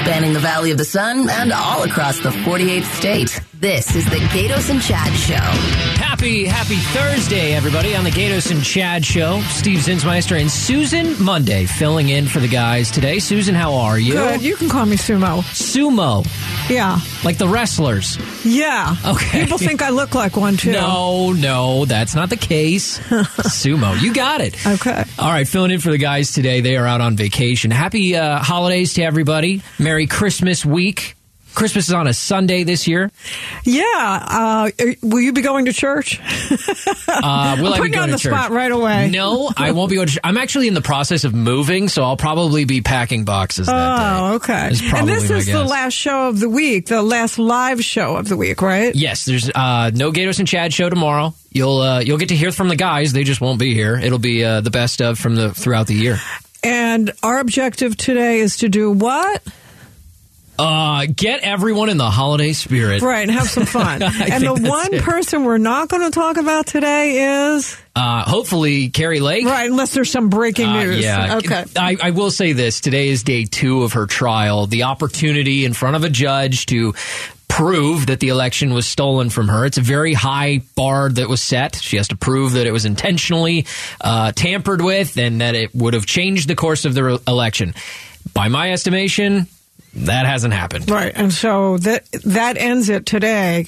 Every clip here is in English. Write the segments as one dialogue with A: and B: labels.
A: spanning the Valley of the Sun and all across the 48th state. This is the Gaydos and Chad Show.
B: Happy, happy Thursday, everybody, on the Gaydos and Chad Show. Steve Zinsmeister and Susan Monday filling in for the guys today. Susan, how are you?
C: Good. You can call me Sumo.
B: Sumo,
C: Yeah.
B: like the wrestlers.
C: Yeah.
B: Okay.
C: People think I look like one too.
B: No, no, that's not the case. Sumo, you got it.
C: Okay.
B: All right, filling in for the guys today. They are out on vacation. Happy uh, holidays to everybody. Merry Christmas week. Christmas is on a Sunday this year.
C: Yeah. Uh, will you be going to church?
B: Uh, will I be going
C: on the
B: church?
C: spot right away.
B: No, I won't be going to church. I'm actually in the process of moving, so I'll probably be packing boxes that day.
C: Oh, okay. And this is the last show of the week, the last live show of the week, right?
B: Yes, there's uh, no Gaydos and Chad show tomorrow. You'll uh, you'll get to hear from the guys. They just won't be here. It'll be uh, the best of from the throughout the year.
C: And our objective today is to do what?
B: Uh, get everyone in the holiday spirit.
C: Right, and have some fun. And the one
B: it.
C: person we're not going to talk about today is
B: Uh, hopefully, Kari Lake.
C: right, unless there's some breaking
B: Uh,
C: news.
B: yeah.
C: Okay.
B: I, I will say this. Today is day two of her trial. The opportunity in front of a judge to prove that the election was stolen from her. It's a very high bar that was set. She has to prove that it was intentionally uh, tampered with and that it would have changed the course of the re- election. By my estimation, that hasn't happened.
C: Right, and so that that ends it today,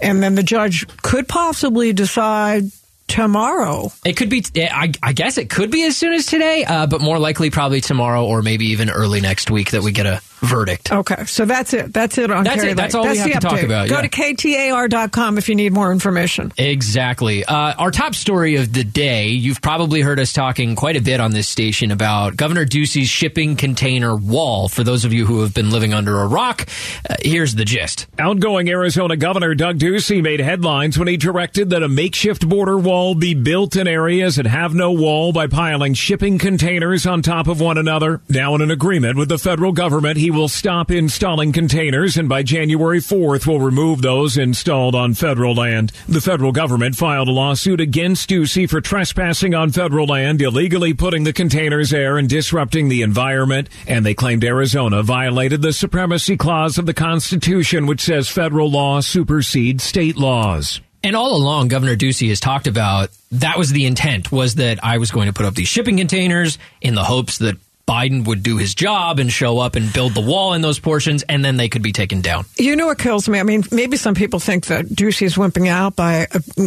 C: and then the judge could possibly decide tomorrow.
B: It could be, I, I guess it could be as soon as today, uh, but more likely probably tomorrow or maybe even early next week that we get a verdict.
C: Okay, so that's it. That's it on
B: That's
C: Kari
B: it. That's
C: Lake.
B: all we have
C: the
B: to talk
C: update.
B: about,
C: Go
B: yeah.
C: to ktar.com if you need more information.
B: Exactly. Uh, our top story of the day, you've probably heard us talking quite a bit on this station about Governor Ducey's shipping container wall. For those of you who have been living under a rock, uh, here's the gist.
D: Outgoing Arizona Governor Doug Ducey made headlines when he directed that a makeshift border wall be built in areas that have no wall by piling shipping containers on top of one another. Now in an agreement with the federal government, he will stop installing containers and by January 4th will remove those installed on federal land. The federal government filed a lawsuit against Ducey for trespassing on federal land, illegally putting the containers there and disrupting the environment, and they claimed Arizona violated the supremacy clause of the Constitution, which says federal law supersedes state laws.
B: And all along, Governor Ducey has talked about that was the intent was that I was going to put up these shipping containers in the hopes that Biden would do his job and show up and build the wall in those portions, and then they could be taken down.
C: You know what kills me? I mean, maybe some people think that Ducey is wimping out by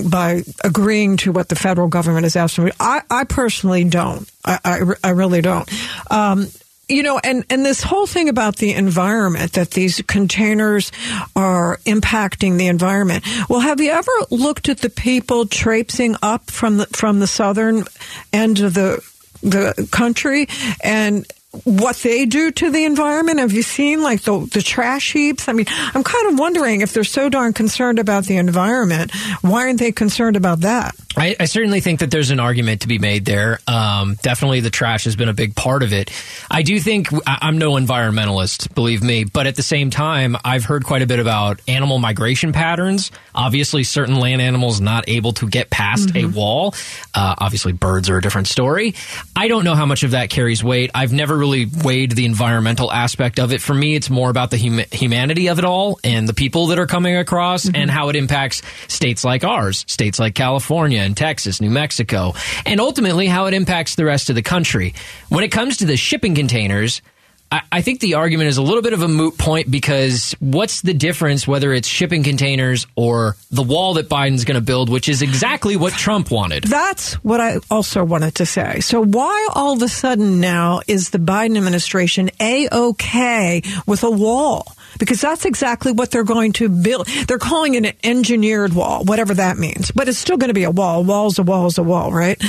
C: by agreeing to what the federal government is asking. I, I personally don't. I, I, I really don't. Um, you know, and, and this whole thing about the environment, that these containers are impacting the environment. Well, have you ever looked at the people traipsing up from the, from the southern end of the, the country and what they do to the environment? Have you seen like the, the trash heaps? I mean, I'm kind of wondering if they're so darn concerned about the environment, why aren't they concerned about that?
B: I, I certainly think that there's an argument to be made there. Um, definitely, the trash has been a big part of it. I do think I, I'm no environmentalist, believe me, but at the same time, I've heard quite a bit about animal migration patterns. Obviously, certain land animals not able to get past a wall. Uh, obviously, birds are a different story. I don't know how much of that carries weight. I've never really weighed the environmental aspect of it. For me, it's more about the hum- humanity of it all and the people that are coming across and how it impacts states like ours, states like California and Texas, New Mexico, and ultimately how it impacts the rest of the country. When it comes to the shipping containers, I, think the argument is a little bit of a moot point because what's the difference whether it's shipping containers or the wall that Biden's going to build, which is exactly what Trump wanted?
C: That's what I also wanted to say. So why all of a sudden now is the Biden administration a-okay with a wall? Because that's exactly what they're going to build. They're calling it an engineered wall, whatever that means. But it's still going to be a wall. A wall's a wall is a wall, right?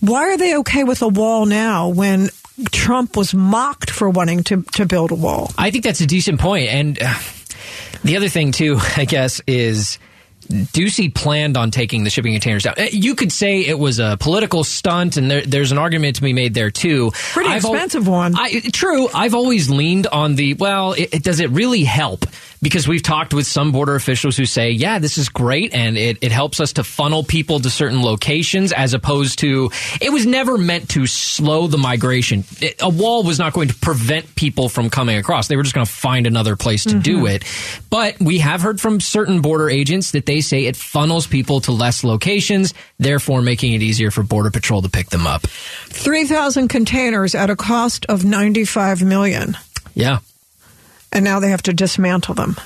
C: Why are they okay with a wall now when Trump was mocked for wanting to, to build a wall?
B: I think that's a decent point. And uh, the other thing, too, I guess, is Ducey planned on taking the shipping containers down. Uh, You could say it was a political stunt, and there, there's an argument to be made there too.
C: Pretty
B: I've al-
C: expensive one.
B: I, true. I've always leaned on the well. It, it- does it really help? Because we've talked with some border officials who say, yeah, this is great and it, it helps us to funnel people to certain locations as opposed to, it was never meant to slow the migration. It, a wall was not going to prevent people from coming across. They were just going to find another place to mm-hmm. do it. But we have heard from certain border agents that they say it funnels people to less locations, therefore making it easier for Border Patrol to pick them up.
C: 3,000 containers at a cost of 95 million.
B: Yeah
C: and now they have to dismantle them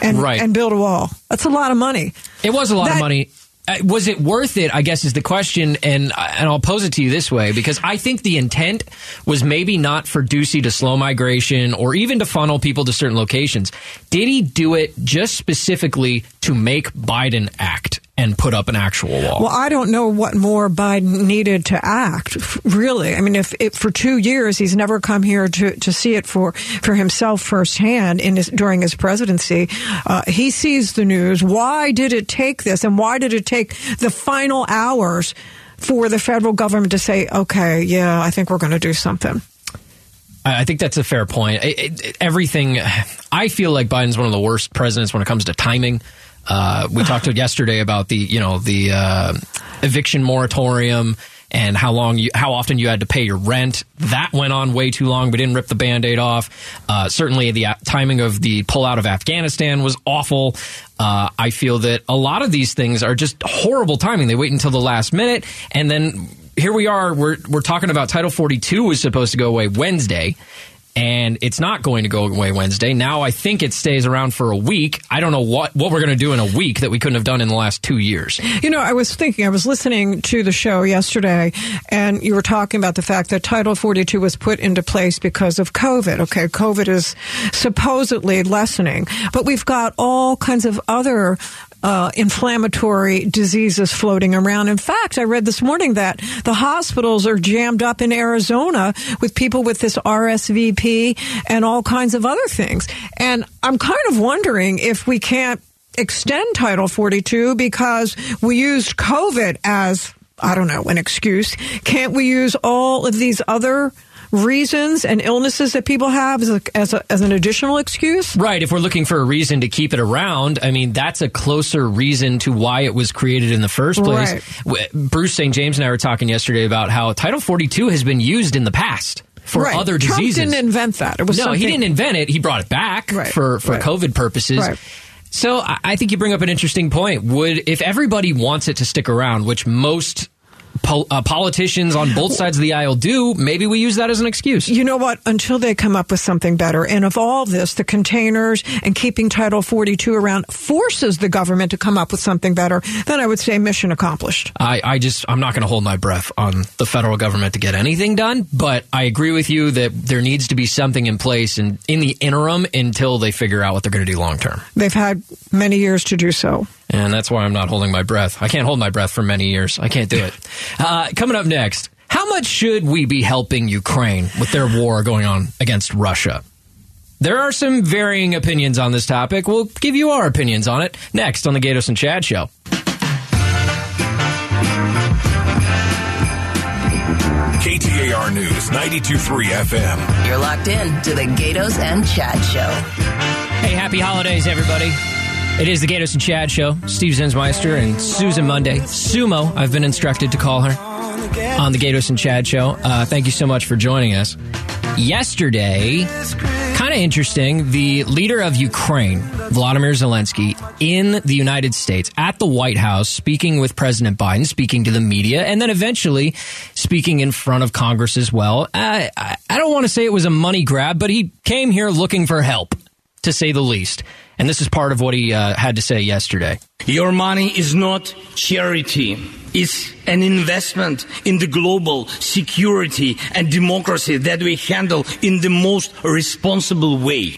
C: and right. and build a wall. That's a lot of money.
B: It was a lot that, of money. Uh, was it worth it? I guess is the question, and and I'll pose it to you this way because I think the intent was maybe not for Ducey to slow migration or even to funnel people to certain locations. Did he do it just specifically to make Biden act? And put up an actual wall.
C: Well, I don't know what more Biden needed to act, really. I mean, if, if for two years he's never come here to, to see it for, for himself firsthand in his, during his presidency, uh, he sees the news. Why did it take this? And why did it take the final hours for the federal government to say, okay, yeah, I think we're going to do something?
B: I think that's a fair point. It, it, everything, I feel like Biden's one of the worst presidents when it comes to timing. Uh, we talked yesterday about the you know the uh, eviction moratorium and how long you how often you had to pay your rent. That went on way too long. We didn't rip the band-aid off. Uh, certainly, the timing of the pullout of Afghanistan was awful. Uh, I feel that a lot of these things are just horrible timing. They wait until the last minute, and then here we are. We're we're talking about Title 42 was supposed to go away Wednesday, and it's not going to go away Wednesday. Now I think it stays around for a week. I don't know what, what we're going to do in a week that we couldn't have done in the last two years.
C: You know, I was thinking, I was listening to the show yesterday, and you were talking about the fact that Title 42 was put into place because of COVID. Okay, COVID is supposedly lessening, but we've got all kinds of other uh, inflammatory diseases floating around. In fact, I read this morning that the hospitals are jammed up in Arizona with people with this RSVP and all kinds of other things. And I'm kind of wondering if we can't extend Title 42 because we used COVID as I don't know, an excuse. Can't we use all of these other reasons and illnesses that people have as, a, as, a, as, an additional excuse?
B: Right. If we're looking for a reason to keep it around, I mean, that's a closer reason to why it was created in the first place. Right. Bruce St. James and I were talking yesterday about how Title 42 has been used in the past for
C: right.
B: other diseases.
C: Trump didn't invent that. It was
B: no,
C: something...
B: he didn't invent it. He brought it back right. for for right. COVID purposes. So I think you bring up an interesting point. Would if everybody wants it to stick around, which most uh, politicians on both sides of the aisle do, maybe we use that as an excuse.
C: You know what? Until they come up with something better. And of all this, the containers and keeping Title 42 around forces the government to come up with something better, then I would say mission accomplished.
B: I, I just, I'm not going to hold my breath on the federal government to get anything done, but I agree with you that there needs to be something in place in, in the interim until they figure out what they're going to do long term.
C: They've had many years to do so.
B: And that's why I'm not holding my breath. I can't hold my breath for many years. I can't do it. Uh, coming up next, how much should we be helping Ukraine with their war going on against Russia? There are some varying opinions on this topic. We'll give you our opinions on it next on the Gaydos and Chad Show.
E: KTAR News 92.3 FM.
A: You're locked in to the Gaydos and Chad Show.
B: Hey, happy holidays, everybody. It is the Gaydos and Chad show. Steve Zinsmeister and Susan Monday. Sumo, I've been instructed to call her on the Gaydos and Chad show. Uh, thank you so much for joining us. Yesterday, kind of interesting, the leader of Ukraine, Vladimir Zelensky, in the United States at the White House, speaking with President Biden, speaking to the media, and then eventually speaking in front of Congress as well. I, don't want to say it was a money grab, but he came here looking for help, to say the least. And this is part of what he uh, had to say yesterday.
F: Your money is not charity. It's an investment in the global security and democracy that we handle in the most responsible way.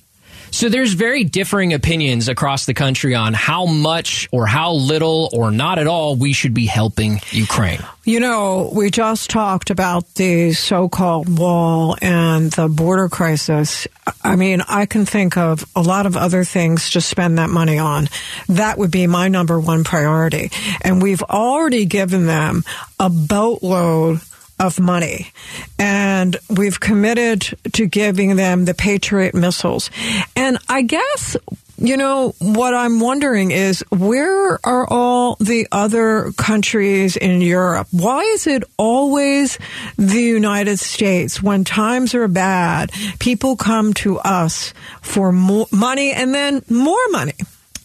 B: So there's very differing opinions across the country on how much or how little or not at all we should be helping Ukraine.
C: You know, we just talked about the so-called wall and the border crisis. I mean, I can think of a lot of other things to spend that money on. That would be my number one priority. And we've already given them a boatload of money. And we've committed to giving them the Patriot missiles. And I guess you know, what I'm wondering is where are all the other countries in Europe? Why is it always the United States when times are bad? People come to us for more money and then more money.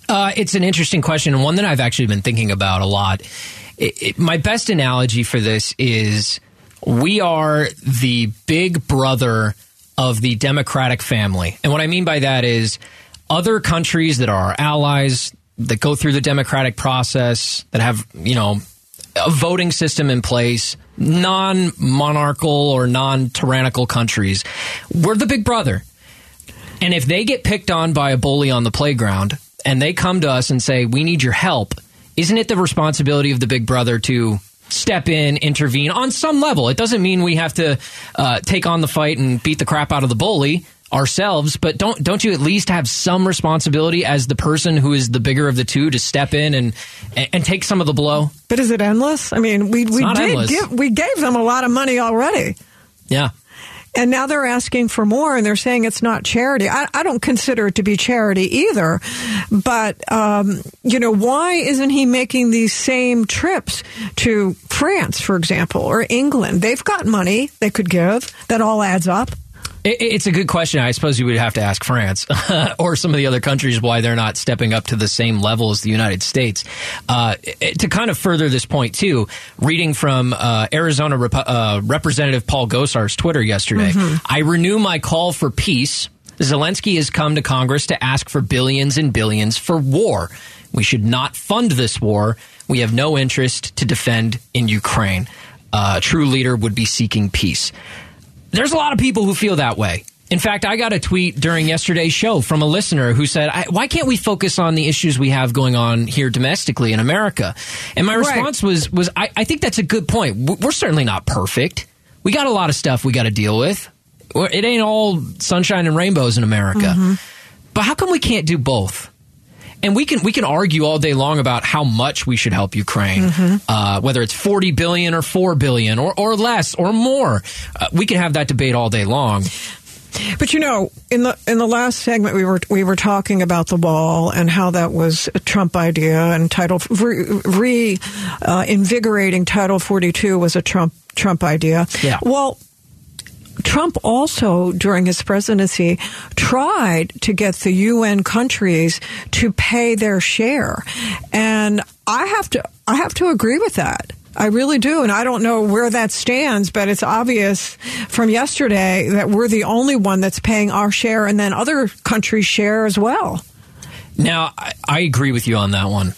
B: Uh, it's an interesting question and one that I've actually been thinking about a lot. It, it, my best analogy for this is we are the big brother of the Democratic family. And what I mean by that is other countries that are our allies, that go through the democratic process, that have, you know, a voting system in place, non monarchical or non tyrannical countries, we're the big brother. And if they get picked on by a bully on the playground and they come to us and say, we need your help, isn't it the responsibility of the big brother to step in, intervene on some level? It doesn't mean we have to uh, take on the fight and beat the crap out of the bully ourselves, but don't don't you at least have some responsibility as the person who is the bigger of the two to step in and and take some of the blow?
C: But is it endless? I mean, we we did give we gave them a lot of money already.
B: Yeah.
C: And now they're asking for more and they're saying it's not charity. I, I don't consider it to be charity either. But, um, you know, why isn't he making these same trips to France, for example, or England? They've got money they could give that all adds up.
B: It's a good question. I suppose you would have to ask France or some of the other countries why they're not stepping up to the same level as the United States. Uh, to kind of further this point, too, reading from uh, Arizona Rep- uh, Representative Paul Gosar's Twitter yesterday, mm-hmm. I renew my call for peace. Zelensky has come to Congress to ask for billions and billions for war. We should not fund this war. We have no interest to defend in Ukraine. Uh, a true leader would be seeking peace. There's a lot of people who feel that way. In fact, I got a tweet during yesterday's show from a listener who said, "Why can't we focus on the issues we have going on here domestically in America?" And my response right. was, "Was I, I, think that's a good point. We're certainly not perfect. We got a lot of stuff we got to deal with. It ain't all sunshine and rainbows in America. Mm-hmm. But how come we can't do both?" And we can we can argue all day long about how much we should help Ukraine, mm-hmm. uh, whether it's forty billion or four billion or or less or more. Uh, we can have that debate all day long.
C: But you know, in the in the last segment, we were we were talking about the wall and how that was a Trump idea, and Title re, uh, invigorating Title Forty Two was a Trump Trump idea.
B: Yeah.
C: Well, Trump also, during his presidency, tried to get the UN countries to pay their share. And I have to, I have to agree with that. I really do. And I don't know where that stands, but it's obvious from yesterday that we're the only one that's paying our share and then other countries share as well.
B: Now, I agree with you on that one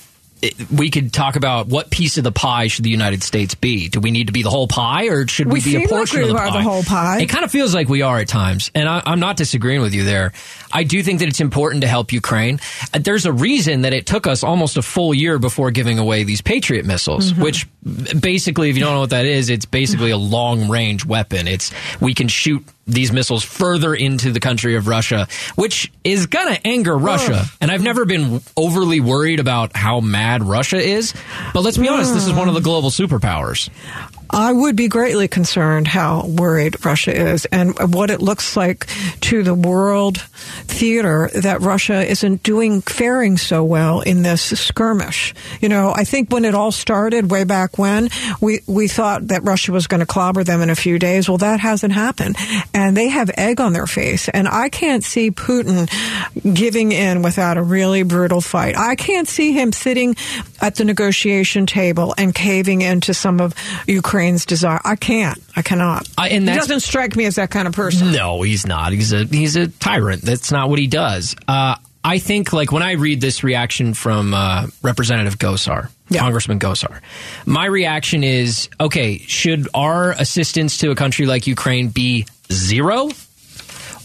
B: we could talk about what piece of the pie should the United States be. Do we need to be the whole pie, or should we,
C: we
B: be a portion
C: like
B: of the pie?
C: the whole pie?
B: It kind of feels like we are at times, and I, am not disagreeing with you there. I do think that it's important to help Ukraine. Uh, there's a reason that it took us almost a full year before giving away these Patriot missiles, mm-hmm. which basically, if you don't know what that is, it's basically a long range weapon. It's we can shoot these missiles further into the country of Russia, which is going to anger Russia. And I've never been overly worried about how mad Russia is. But let's be honest, this is one of the global superpowers.
C: I would be greatly concerned how worried Russia is and what it looks like to the world theater that Russia isn't doing, faring so well in this skirmish. You know, I think when it all started way back when, we, we thought that Russia was going to clobber them in a few days. Well, that hasn't happened. And they have egg on their face. And I can't see Putin giving in without a really brutal fight. I can't see him sitting at the negotiation table and caving into some of Ukraine Desire. I can't. I cannot. Uh, and he doesn't strike me as that kind of person.
B: No, he's not. He's a he's a tyrant. That's not what he does. Uh, I think like when I read this reaction from uh, Representative Gosar, yeah. Congressman Gosar, my reaction is okay. Should our assistance to a country like Ukraine be zero?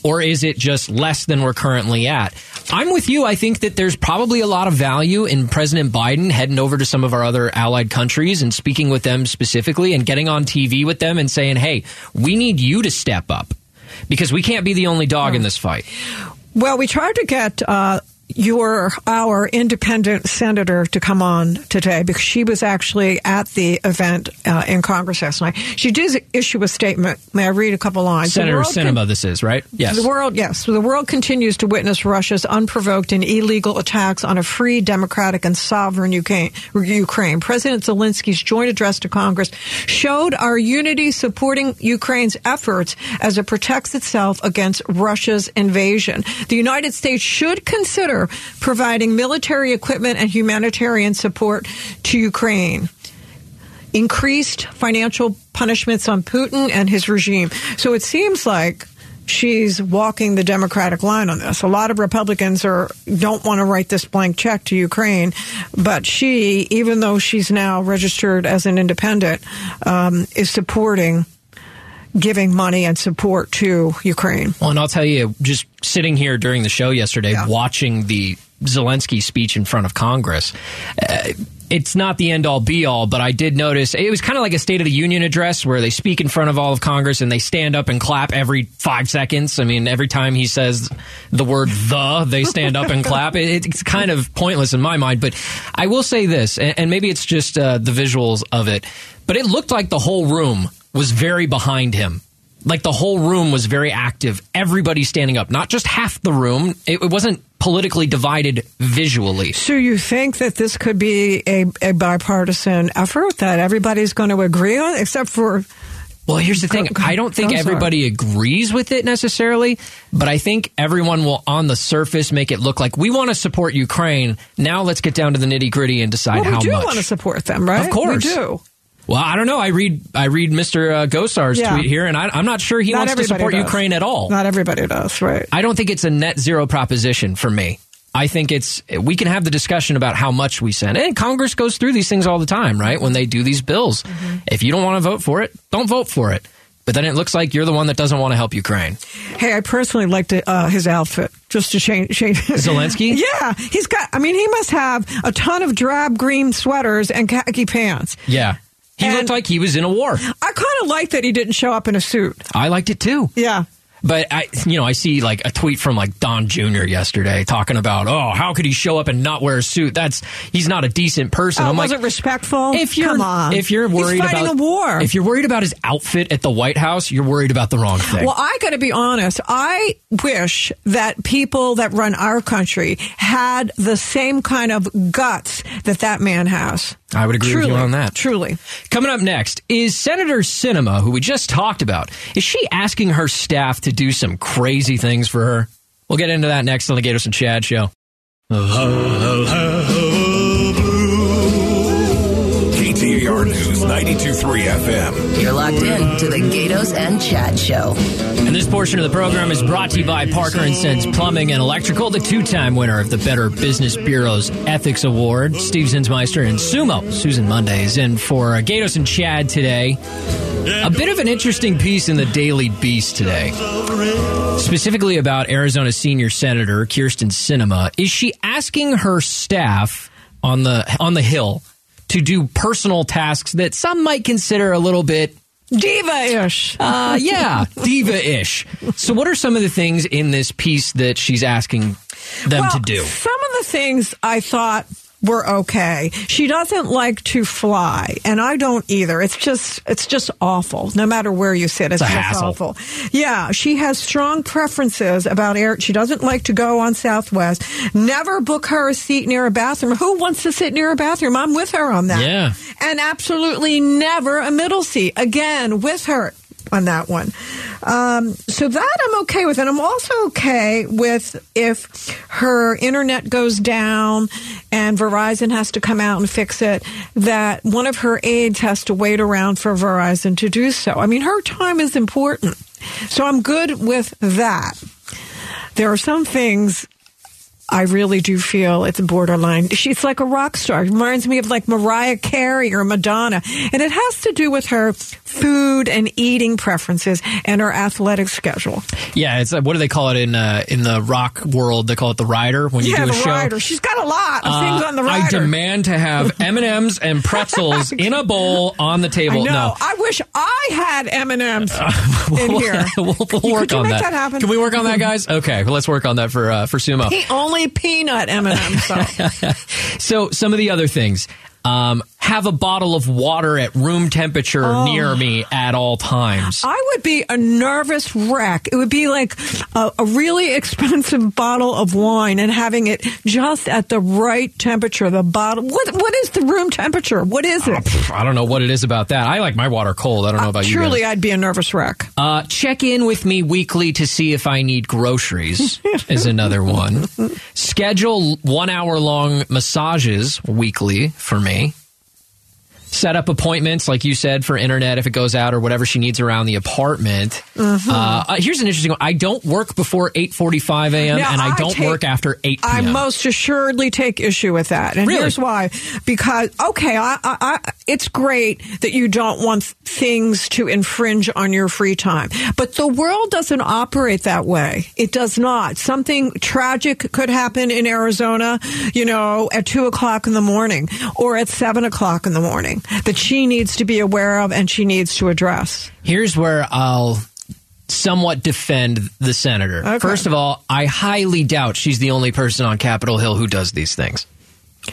B: or is it just less than we're currently at? I'm with you. I think that there's probably a lot of value in President Biden heading over to some of our other allied countries and speaking with them specifically and getting on TV with them and saying, hey, we need you to step up because we can't be the only dog in this fight.
C: Well, we tried to get uh, your our independent senator to come on today because she was actually at the event uh, in Congress last night. She did issue a statement. May I read a couple lines?
B: Senator
C: world con-
B: Sinema, this is right. Yes.
C: the world, yes. The world continues to witness Russia's unprovoked and illegal attacks on a free, democratic, and sovereign Ukraine. Ukraine. President Zelensky's joint address to Congress showed our unity supporting Ukraine's efforts as it protects itself against Russia's invasion. The United States should consider providing military equipment and humanitarian support to Ukraine increased financial punishments on Putin and his regime. So it seems like she's walking the democratic line on this. A lot of Republicans are don't want to write this blank check to Ukraine, but she, even though she's now registered as an independent, um, is supporting giving money and support to Ukraine.
B: Well, and I'll tell you, just sitting here during the show yesterday,
C: Yeah.
B: watching the Zelensky speech in front of Congress. Uh, it's not the end all be all, but I did notice it was kind of like a State of the Union address where they speak in front of all of Congress and they stand up and clap every five seconds. I mean, every time he says the word the, they stand up and clap. It, it's kind of pointless in my mind, but I will say this, and, and maybe it's just uh, the visuals of it, but it looked like the whole room was very behind him like the whole room was very active. Everybody standing up, not just half the room. It, it wasn't politically divided visually.
C: So you think that this could be a, a bipartisan effort that everybody's going to agree on, except for
B: Well, here's the thing. I don't think everybody agrees with it necessarily, but I think everyone will, on the surface, make it look like we want to support Ukraine. Now let's get down to the nitty gritty and decide
C: well,
B: how
C: we do want to support them, right?
B: Of course.
C: we do.
B: Well, I don't know. I read I read Mr. Uh, Gosar's
C: Yeah.
B: tweet here, and I, I'm not sure he
C: Not
B: wants to support
C: does.
B: Ukraine at all.
C: Not everybody does, right?
B: I don't think it's a net zero proposition for me. I think it's we can have the discussion about how much we send. And Congress goes through these things all the time, right? When they do these bills.
C: Mm-hmm.
B: If you don't want to vote for it, don't vote for it. But then it looks like you're the one that doesn't want to help Ukraine.
C: Hey, I personally liked uh, his outfit just to change. change.
B: Zelensky?
C: yeah, he's got. I mean, he must have a ton of drab green sweaters and khaki pants.
B: Yeah. He
C: And-
B: looked like he was in a war.
C: I kind of like that he didn't show up in a suit.
B: I liked it too.
C: Yeah.
B: But I, you know, I see like a tweet from like Don Jr. yesterday talking about, oh, how could he show up and not wear a suit? That's he's not a decent person.
C: Oh,
B: I'm like,
C: wasn't respectful.
B: if you're
C: Come on,
B: if you're worried
C: he's fighting
B: about
C: a war.
B: if you're worried about his outfit at the White House, you're worried about the wrong thing.
C: Well, I got to be honest. I wish that people that run our country had the same kind of guts that that man has.
B: I would agree with you on that.
C: Truly.
B: Coming up next is Senator Sinema, who we just talked about. Is she asking her staff to do some crazy things for her? We'll get into that next on the Gaydos and Chad show.
E: KTAR News 92.3 FM.
A: You're locked in to the Gaydos and Chad Show.
B: And this portion of the program is brought to you by Parker and Sons Plumbing and Electrical, the two-time winner of the Better Business Bureau's Ethics Award. Steve Zinsmeister and Sumo Susan Monday is in for uh, Gaydos and Chad today. A bit of an interesting piece in the Daily Beast today, specifically about Arizona senior senator Kyrsten Sinema. Is she asking her staff on the on the Hill to do personal tasks that some might consider a little bit
C: Diva-ish.
B: uh, yeah, diva ish. So, what are some of the things in this piece that she's asking them
C: well,
B: to do?
C: Some of the things I thought were okay. She doesn't like to fly, and I don't either. It's just it's just awful. No matter where you sit, it's,
B: It's a
C: just
B: hassle.
C: awful. Yeah, she has strong preferences about air. She doesn't like to go on Southwest. Never book her a seat near a bathroom. Who wants to sit near a bathroom? I'm with her on that.
B: Yeah.
C: and absolutely never a middle seat. Again, with her on that one. Um, so that I'm okay with. And I'm also okay with if her internet goes down and Verizon has to come out and fix it, that one of her aides has to wait around for Verizon to do so. I mean, her time is important. So I'm good with that. There are some things I really do feel it's borderline. She's like a rock star. It reminds me of like Mariah Carey or Madonna. And it has to do with her food and eating preferences and her athletic schedule.
B: Yeah, it's uh, what do they call it in uh, in the rock world? They call it the rider when you
C: yeah,
B: do a
C: the
B: show.
C: rider. She's got a lot of things
B: Uh,
C: on the rider.
B: I demand to have M and M's and pretzels in a bowl on the
C: I
B: table.
C: know.
B: No,
C: I wish I had M and M's in here.
B: we'll, we'll work on that.
C: that?
B: Can we work on that, guys? Okay, well, let's work on that for uh, for Sumo.
C: He only only peanut though.
B: So some of the other things. Um, have a bottle of water at room temperature
C: Oh.
B: near me at all times.
C: I would be a nervous wreck. It would be like a, a really expensive bottle of wine and having it just at the right temperature. The bottle. What what is the room temperature? What is it?
B: I don't know what it is about that. I like my water cold. I don't know about you.
C: Truly. I'd be a nervous wreck.
B: Uh, check in with me weekly to see if I need groceries is another one. Schedule one hour long massages weekly for me way Set up appointments, like you said, for internet if it goes out or whatever she needs around the apartment.
C: Mm-hmm.
B: Uh, uh, here's an interesting one. I don't work before 8.45 a.m.
C: Now,
B: and I
C: I
B: don't
C: take-
B: work after 8
C: I most assuredly take issue with that, and
B: Really?
C: here's why: because okay, I, I, it's great that you don't want things to infringe on your free time, but the world doesn't operate that way. It does not. Something tragic could happen in Arizona, you know, at two o'clock in the morning or at seven o'clock in the morning that she needs to be aware of and she needs to address.
B: Here's where I'll somewhat defend the senator.
C: Okay.
B: First of all, I highly doubt she's the only person on Capitol Hill who does these things.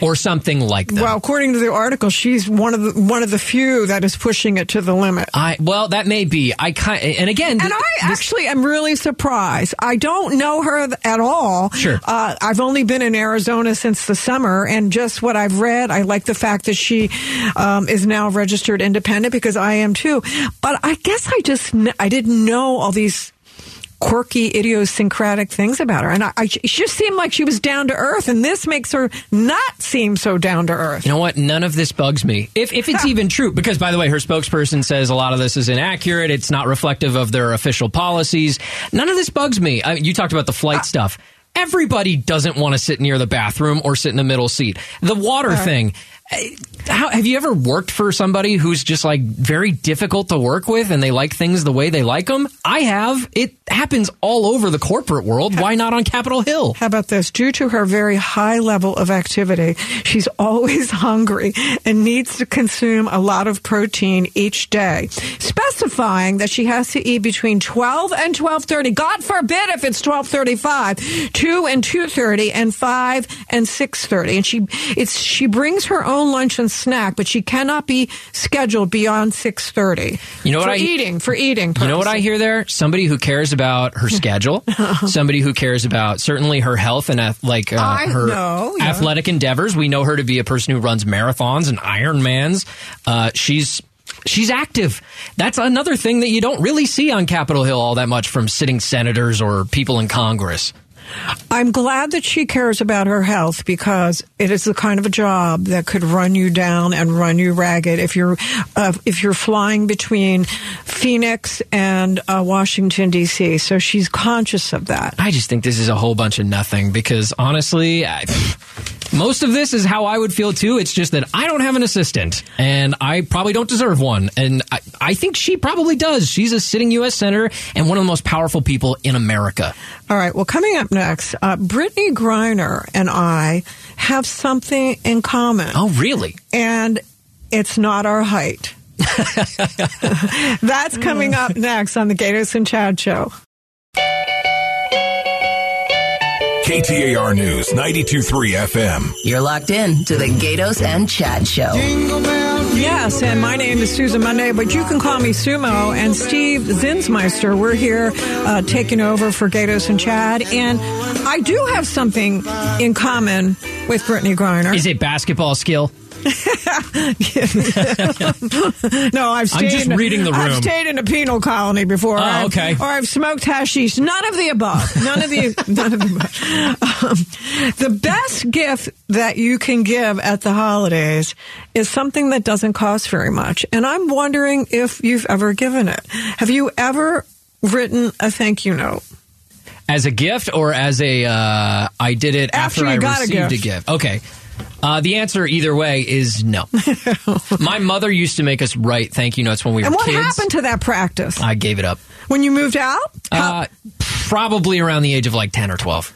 B: Or something like that.
C: Well, according to the article, she's one of the one of the few that is pushing it to the limit.
B: I well, that may be. I kind and again,
C: And I actually am really surprised. I don't know her at all.
B: Sure.
C: Uh, I've only been in Arizona since the summer, and just what I've read, I like the fact that she um, is now registered independent because I am too. But I guess I just I didn't know all these quirky, idiosyncratic things about her, and I, I she just seemed like she was down to earth, and this makes her not seem so down to earth.
B: You know what? None of this bugs me. If if it's even true, because by the way, her spokesperson says a lot of this is inaccurate. It's not reflective of their official policies. None of this bugs me. I, you talked about the flight uh, stuff. Everybody doesn't want to sit near the bathroom or sit in the middle seat. The water uh-huh. thing. How, have you ever worked for somebody who's just like very difficult to work with and they like things the way they like them? I have. It happens all over the corporate world. Why not on Capitol Hill?
C: How about this? Due to her very high level of activity, she's always hungry and needs to consume a lot of protein each day, specifying that she has to eat between 12 and 12:30. God forbid if it's 12:35, 2 and 2:30 and 5 and 6:30. And she it's she brings her own lunch and snack, but she cannot be scheduled beyond 6:30.
B: You know what
C: for
B: I-
C: eating, for eating.
B: You know what I hear there? Somebody who cares about her schedule, somebody who cares about certainly her health and ath- like uh, her
C: know, yeah.
B: athletic endeavors. We know her to be a person who runs marathons and Ironmans. Uh, she's she's active. That's another thing that you don't really see on Capitol Hill all that much from sitting senators or people in Congress.
C: I'm glad that she cares about her health because it is the kind of a job that could run you down and run you ragged if you're uh, if you're flying between Phoenix and uh, Washington D.C. So she's conscious of that.
B: I just think this is a whole bunch of nothing because honestly, I, most of this is how I would feel too. It's just that I don't have an assistant and I probably don't deserve one. And I, I think she probably does. She's a sitting U.S. Senator and one of the most powerful people in America.
C: All right. Well, coming up next, uh, Brittney Griner and I have something in common.
B: Oh, really?
C: and it's not our height. That's coming up next on the Gaydos and Chad Show.
E: KTAR News 92.3 FM.
A: You're locked in to the Gaydos and Chad Show.
C: Yes, and my name is Susan Monday, but you can call me Sumo. And Steve Zinsmeister, we're here uh, taking over for Gaydos and Chad. And I do have something in common with Brittney Griner.
B: Is it basketball skill?
C: no, I've stayed
B: just
C: in,
B: reading the room.
C: I've stayed in a penal colony before.
B: Oh,
C: or I've-
B: okay.
C: Or I've smoked hashish. None of the above. None of the none of the above. Um, the best gift that you can give at the holidays is something that doesn't cost very much. And I'm wondering if you've ever given it. Have you ever written a thank you note?
B: As a gift or as a uh, I did it
C: After
B: after, I
C: got a
B: received a
C: gift.
B: gift? Okay. Uh, the answer either way is no. My mother used to make us write thank you notes when we were And
C: what
B: kids.
C: happened to that practice?
B: I gave it up.
C: when you moved out? How-
B: Uh, probably around the age of like 10 or 12.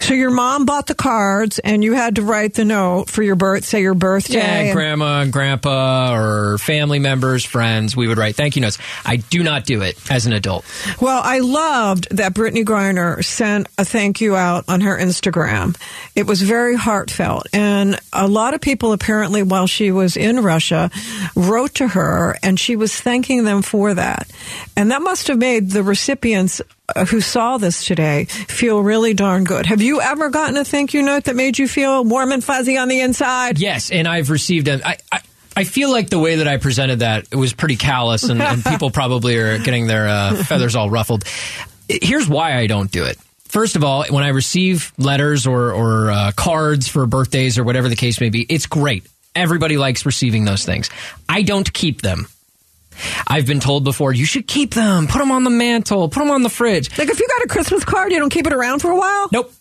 C: So your mom bought the cards, and you had to write the note for your birth, say your birthday.
B: Yeah,
C: and-
B: grandma and grandpa or family members, friends, we would write thank you notes. I do not do it as an adult.
C: Well, I loved that Brittney Griner sent a thank you out on her Instagram. It was very heartfelt. And a lot of people apparently, while she was in Russia, wrote to her and she was thanking them for that. And that must have made the recipients who saw this today feel really darn good. Have you ever gotten a thank you note that made you feel warm and fuzzy on the inside?
B: Yes, and I've received them. I, I, I feel like the way that I presented that it was pretty callous, and, and people probably are getting their uh, feathers all ruffled. Here's why I don't do it. First of all, when I receive letters or, or uh, cards for birthdays or whatever the case may be, it's great. Everybody likes receiving those things. I don't keep them. I've been told before, you should keep them, put them on the mantle, put them on the fridge.
C: Like if you got a Christmas card, you don't keep it around for a while?
B: Nope,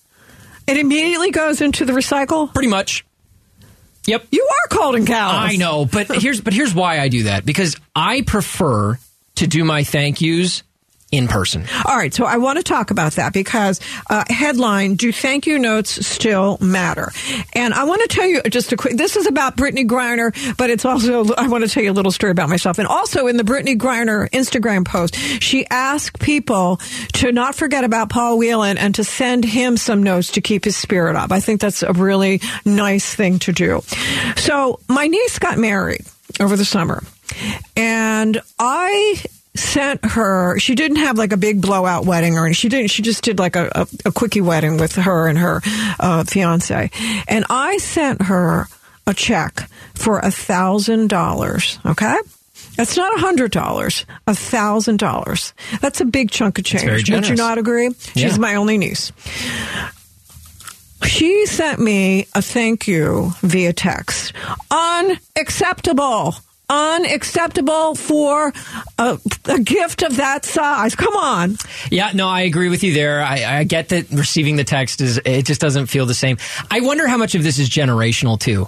C: It immediately goes into the recycle?
B: pretty much. Yep.
C: You are cold and callous.
B: I know, but here's but here's why I do that because I prefer to do my thank yous in person.
C: All right, so I want to talk about that because uh, headline: Do thank you notes still matter? And I want to tell you just a quick. This is about Brittney Griner, but it's also I want to tell you a little story about myself. And also in the Brittney Griner Instagram post, she asked people to not forget about Paul Whelan and to send him some notes to keep his spirit up. I think that's a really nice thing to do. So my niece got married over the summer, and I sent her she didn't have like a big blowout wedding or she didn't she just did like a, a, a quickie wedding with her and her uh, fiance. And i sent her a check for a thousand dollars okay? That's not a hundred dollars a thousand dollars. That's a big chunk of change. Would you not agree? She's
B: Yeah.
C: my only niece. She sent me a thank you via text. Unacceptable. Unacceptable for a, a gift of that size. Come on.
B: Yeah, no, I agree with you there. I, I get that receiving the text is it just doesn't feel the same. I wonder how much of this is generational too.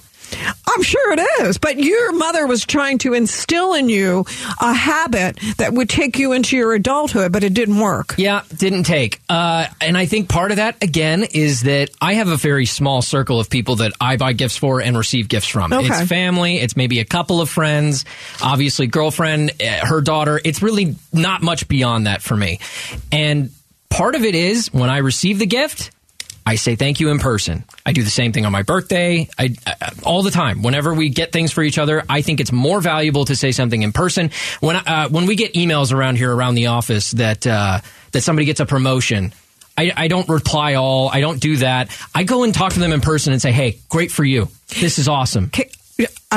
C: I'm sure it is, but your mother was trying to instill in you a habit that would take you into your adulthood, but it didn't work.
B: Yeah, didn't take. Uh, and I think part of that, again, is that I have a very small circle of people that I buy gifts for and receive gifts from.
C: Okay.
B: It's family, it's maybe a couple of friends, obviously, girlfriend, eh, her daughter. It's really not much beyond that for me. And part of it is when I receive the gift, I say thank you in person. I do the same thing on my birthday. I, all the time. Whenever we get things for each other, I think it's more valuable to say something in person. When uh, when we get emails around here around the office that uh, that somebody gets a promotion. I, I don't reply all. I don't do that. I go and talk to them in person and say, "Hey, great for you. This is awesome."
C: Okay,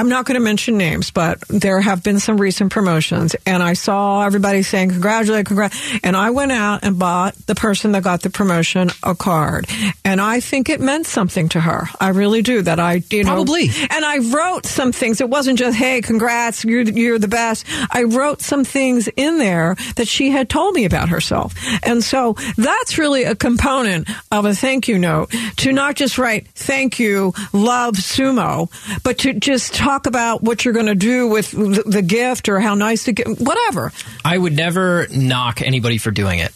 C: I'm not going to mention names, but there have been some recent promotions, and I saw everybody saying congratulate, congrat, and I went out and bought the person that got the promotion a card, and I think it meant something to her. I really do. That I, you know,
B: Probably.
C: and I wrote some things. It wasn't just hey, congrats, you're you're the best. I wrote some things in there that she had told me about herself, and so that's really a component of a thank you note to not just write thank you, love sumo, but to just talk about what you're going to do with the, the gift or how nice the gift, whatever.
B: I would never knock anybody for doing it.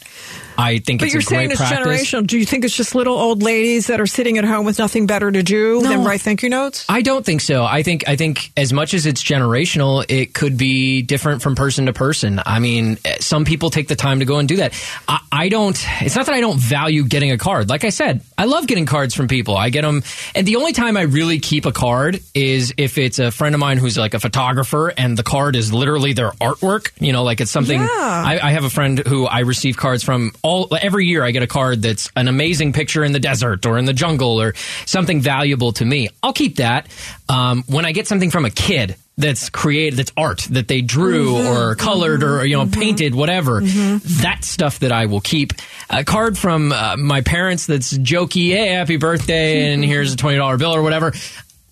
B: I think
C: But
B: it's
C: you're
B: a great
C: saying it's
B: practice.
C: generational. Do you think it's just little old ladies that are sitting at home with nothing better to do than write thank you notes?
B: I don't think so. I think I think as much as it's generational, it could be different from person to person. I mean, some people take the time to go and do that. I, I don't. It's not that I don't value getting a card. Like I said, I love getting cards from people. I get them, and the only time I really keep a card is if it's a friend of mine who's like a photographer, and the card is literally their artwork. You know, like it's something.
C: Yeah.
B: I, I have a friend who I receive cards from all every year. I get a card that's an amazing picture in the desert or in the jungle or something valuable to me. I'll keep that. Um, when I get something from a kid that's created, that's art that they drew or colored or you know painted, whatever. That stuff that I will keep. A card from uh, my parents that's jokey. Hey, happy birthday, and here's a twenty dollar bill or whatever.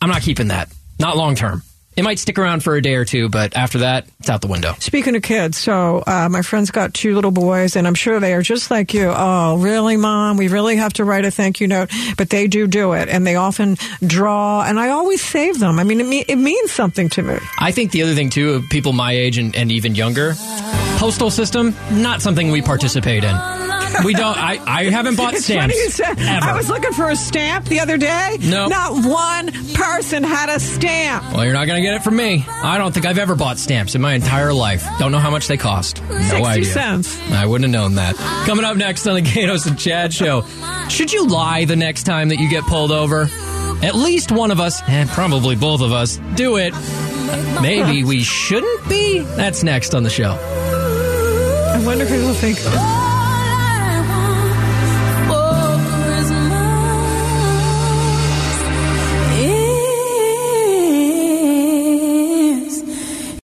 B: I'm not keeping that. Not long term. It might stick around for a day or two, but after that, it's out the window.
C: Speaking of kids, so uh, my friend's got two little boys, and I'm sure they are just like you. Oh, really, mom? We really have to write a thank you note, but they do do it, and they often draw, and I always save them. I mean, it, me- it means something to me.
B: I think the other thing too, of people my age and, and even younger, postal system, not something we participate in. We don't. I, I haven't bought
C: It's
B: stamps.
C: said. I was looking for a stamp the other day.
B: Nope.
C: Not one person had a stamp.
B: Well, you're not going to get it from me. I don't think I've ever bought stamps in my entire life. Don't know how much they cost. No
C: 60
B: idea.
C: cents.
B: I wouldn't have known that. Coming up next on the Gaydos and Chad show. Should you lie the next time that you get pulled over? At least one of us, and probably both of us, do it. Maybe we shouldn't be? That's next on the show.
C: I wonder if people think